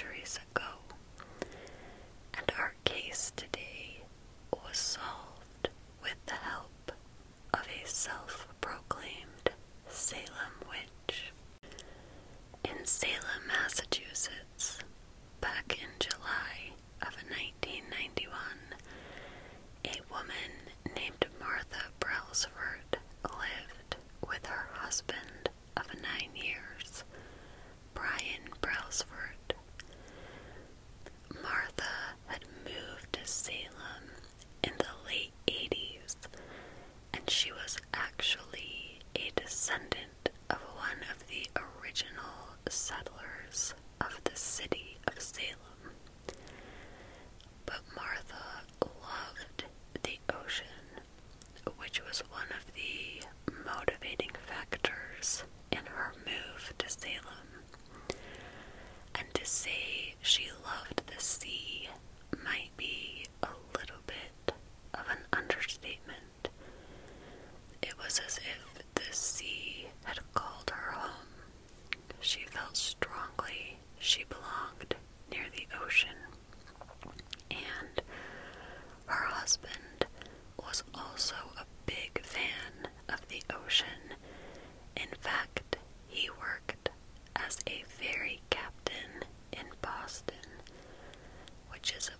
centuries ago. Which is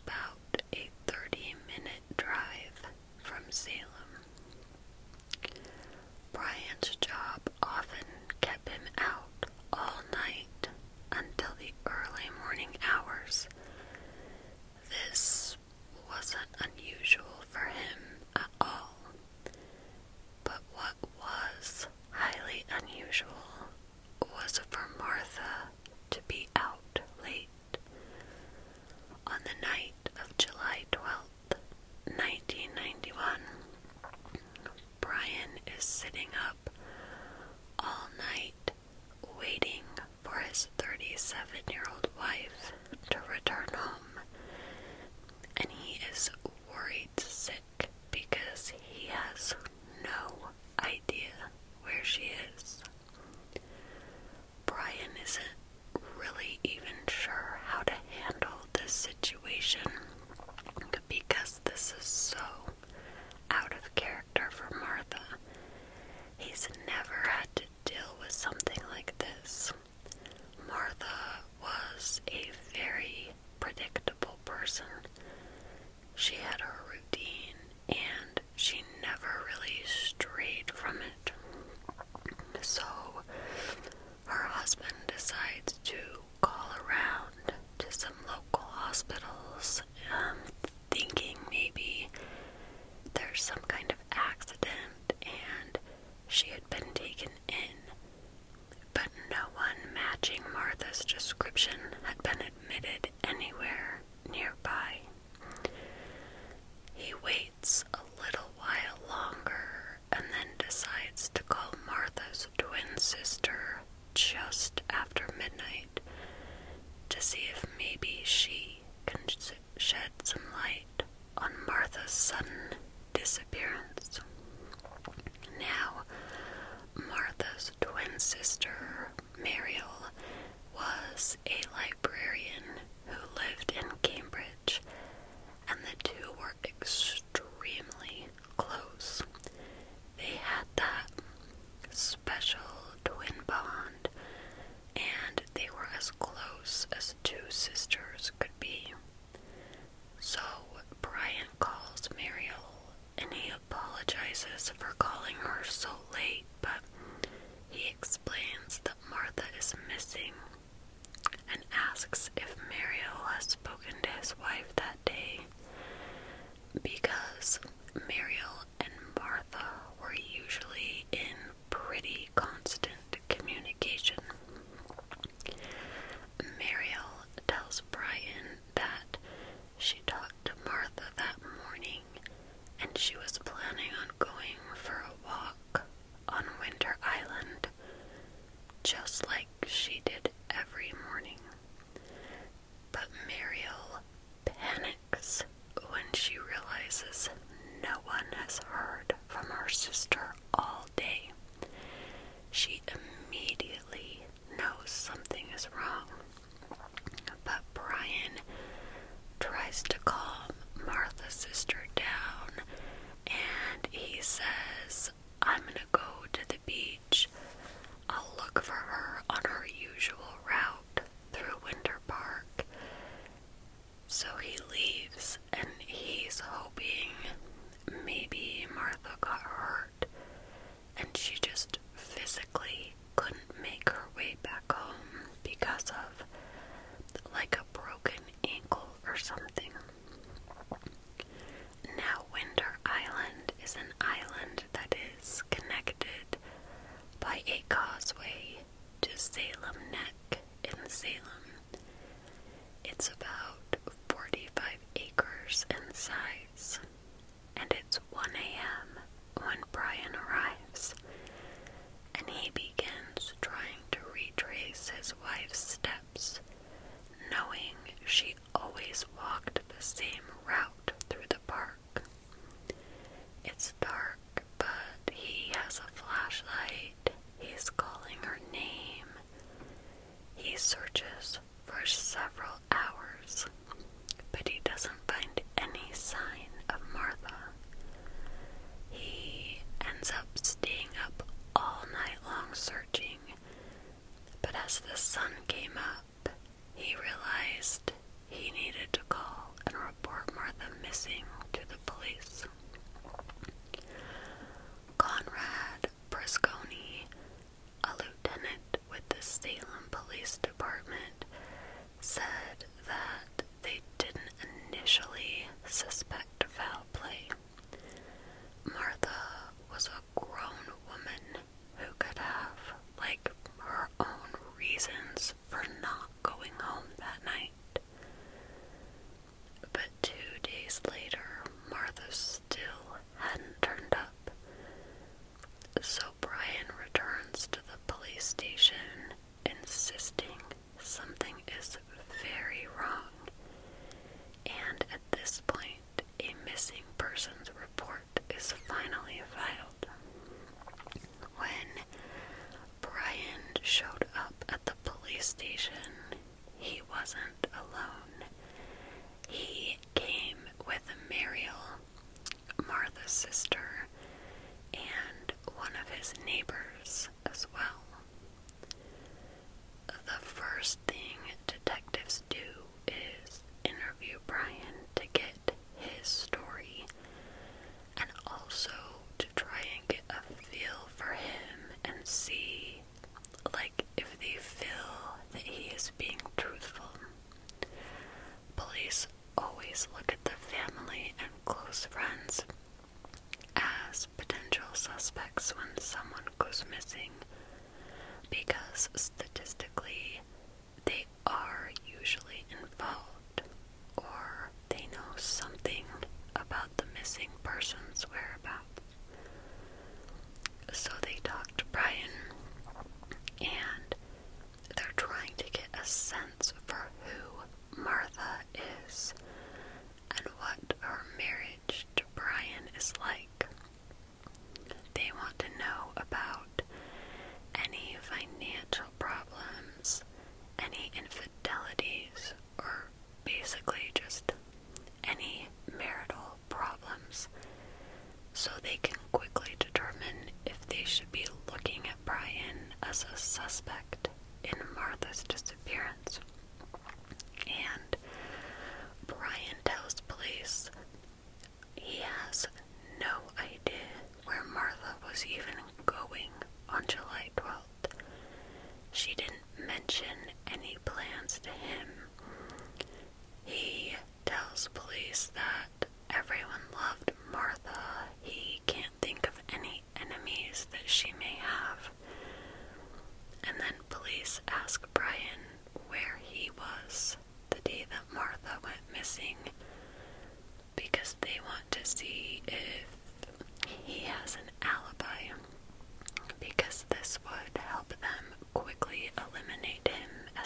sister, Mariel, was a librarian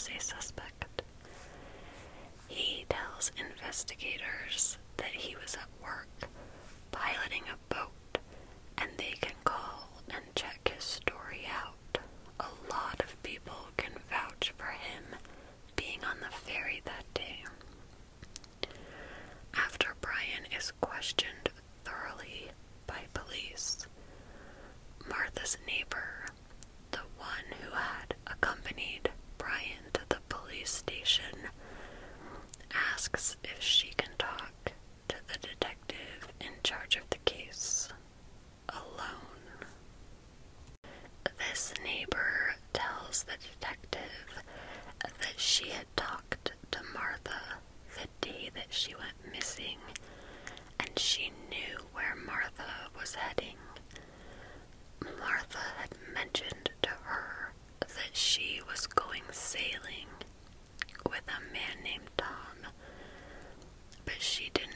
as a suspect. He tells investigators that he was at work piloting a boat asks if she can talk to the detective in charge of the case alone. This neighbor tells the detective that she had talked to Martha the day that she went missing, and she knew where Martha was heading. Martha had mentioned to her that she was going sailing with a man named she didn't.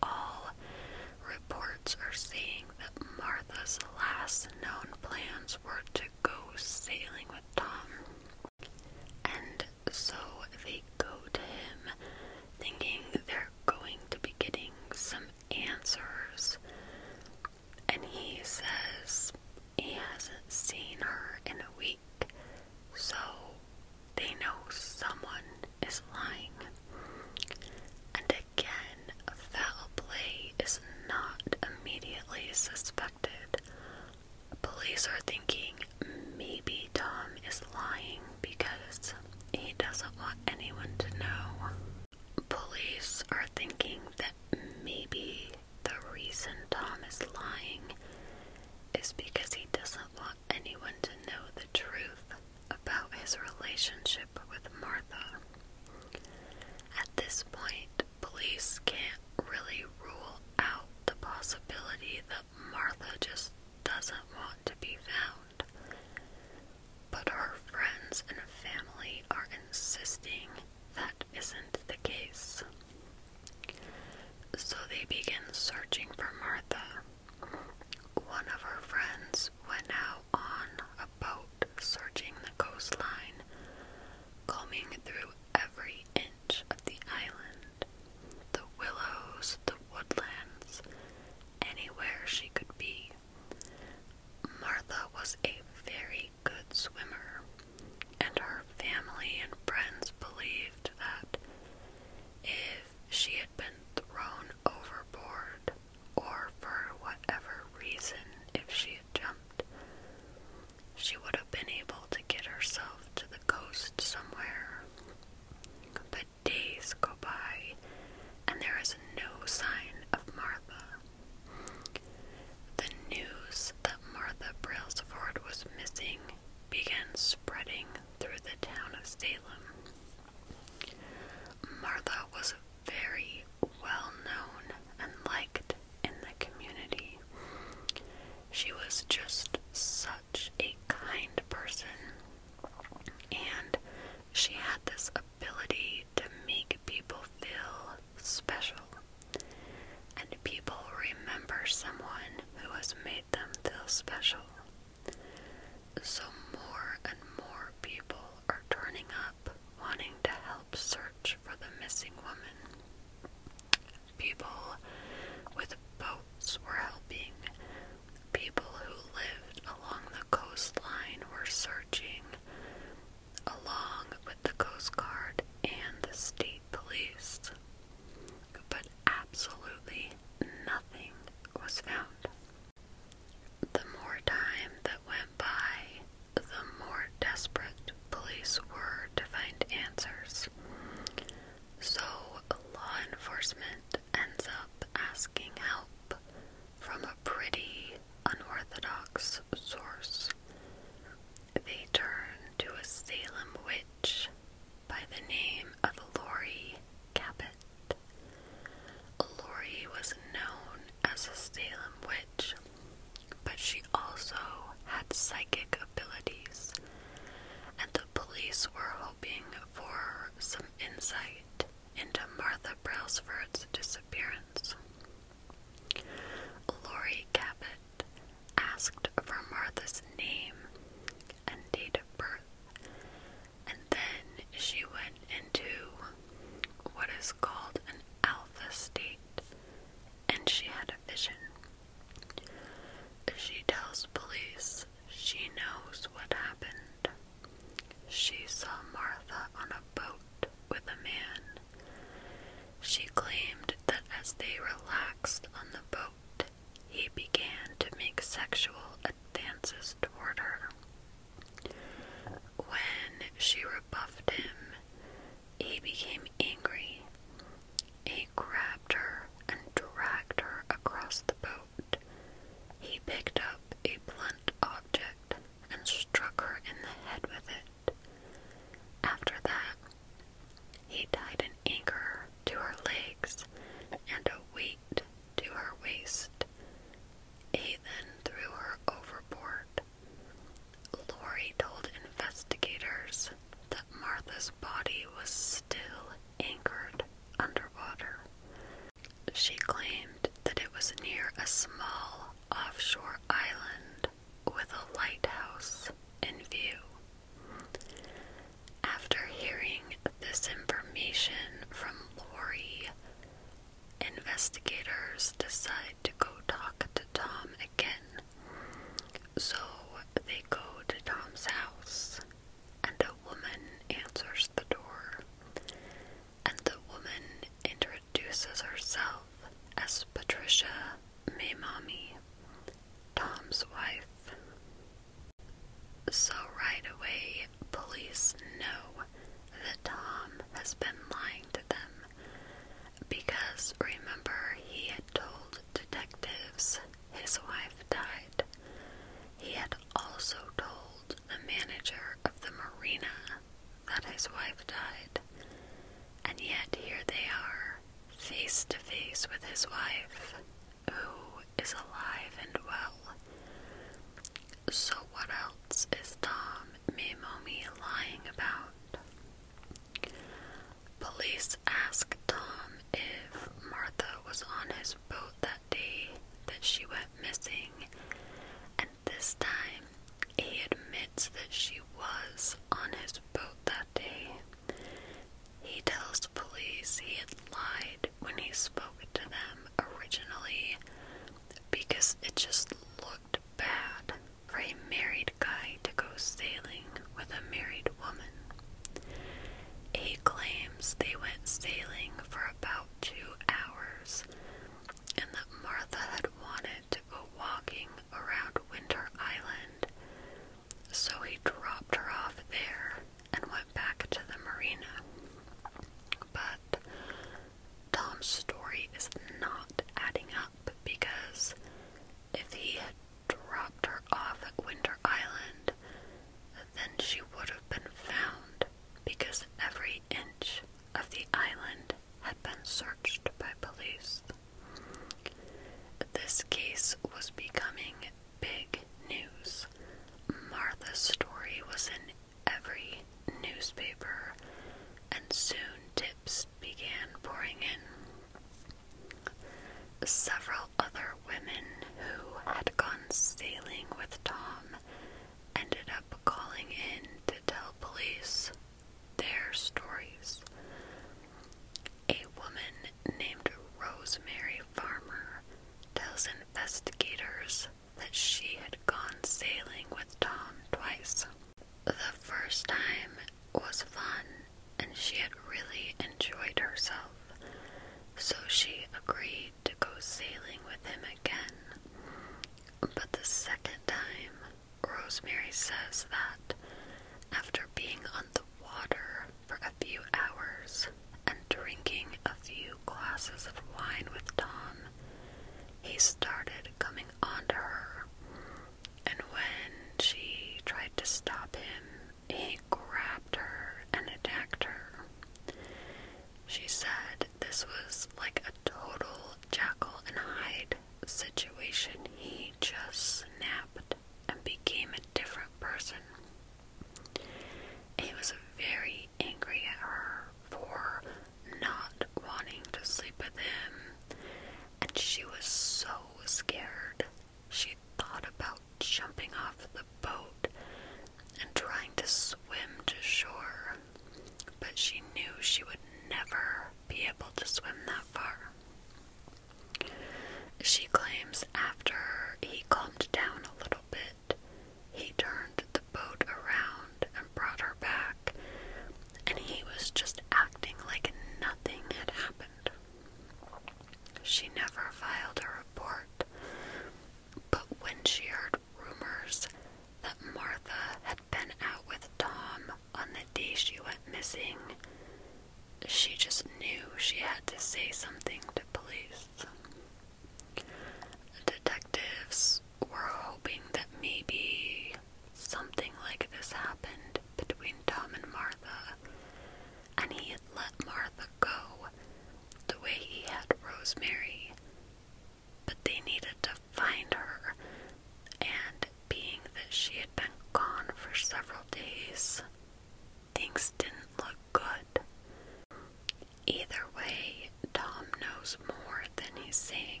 forth he's saying,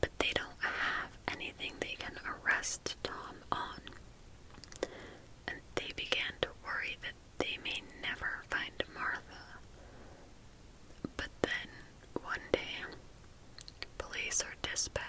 but they don't have anything they can arrest Tom on. And they began to worry that they may never find Martha. But then, one day, police are dispatched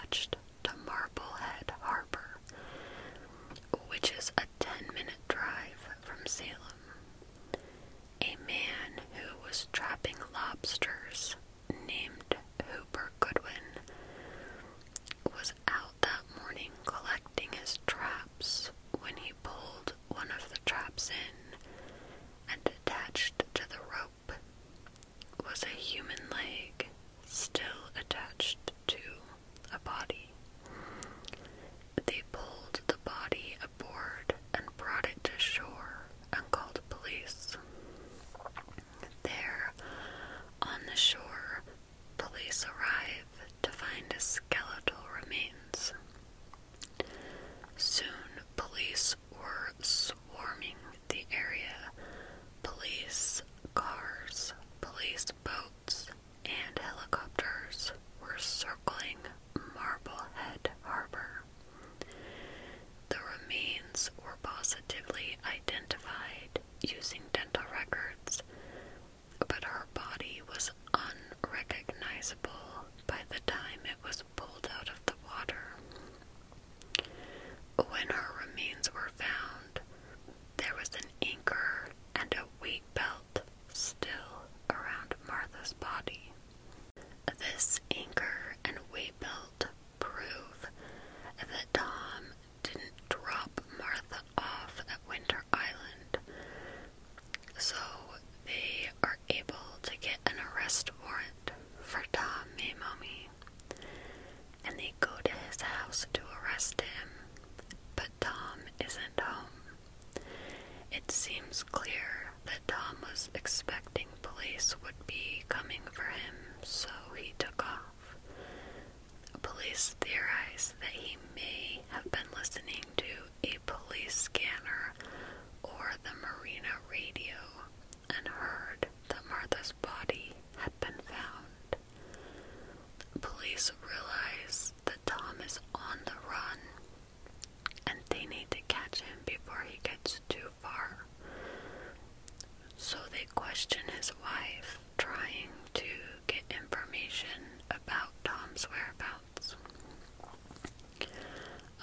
And his wife, trying to get information about Tom's whereabouts.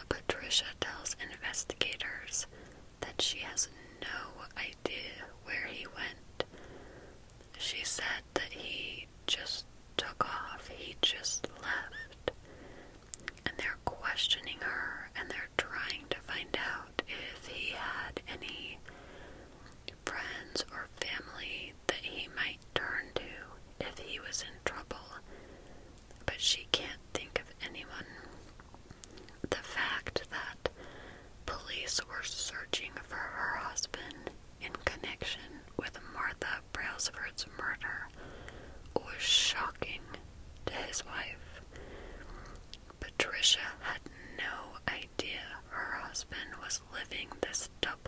Patricia tells investigators that she has no idea where he went. She said living this double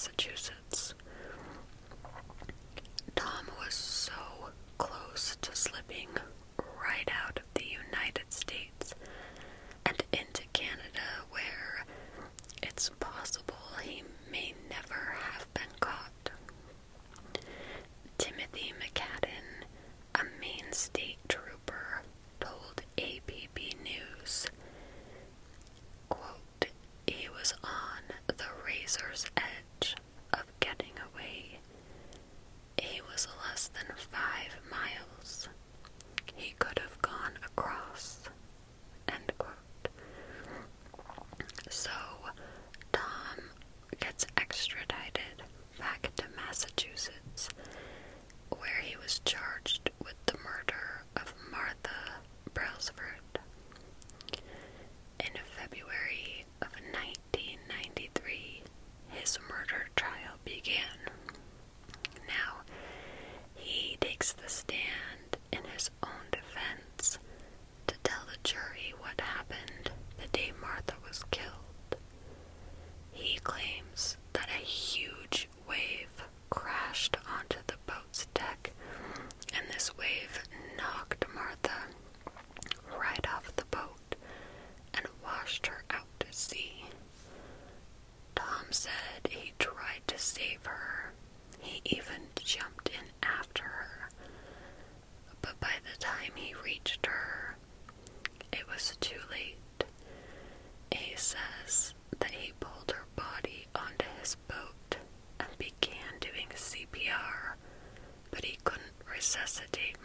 Massachusetts. Martha was killed. He claims that a huge wave crashed onto the boat's deck, and this wave knocked Martha right off the boat and washed her out to sea. Tom said he tried to save her. He even jumped in after her. But by the time he reached her, it was too late says that he pulled her body onto his boat and began doing CPR, but he couldn't resuscitate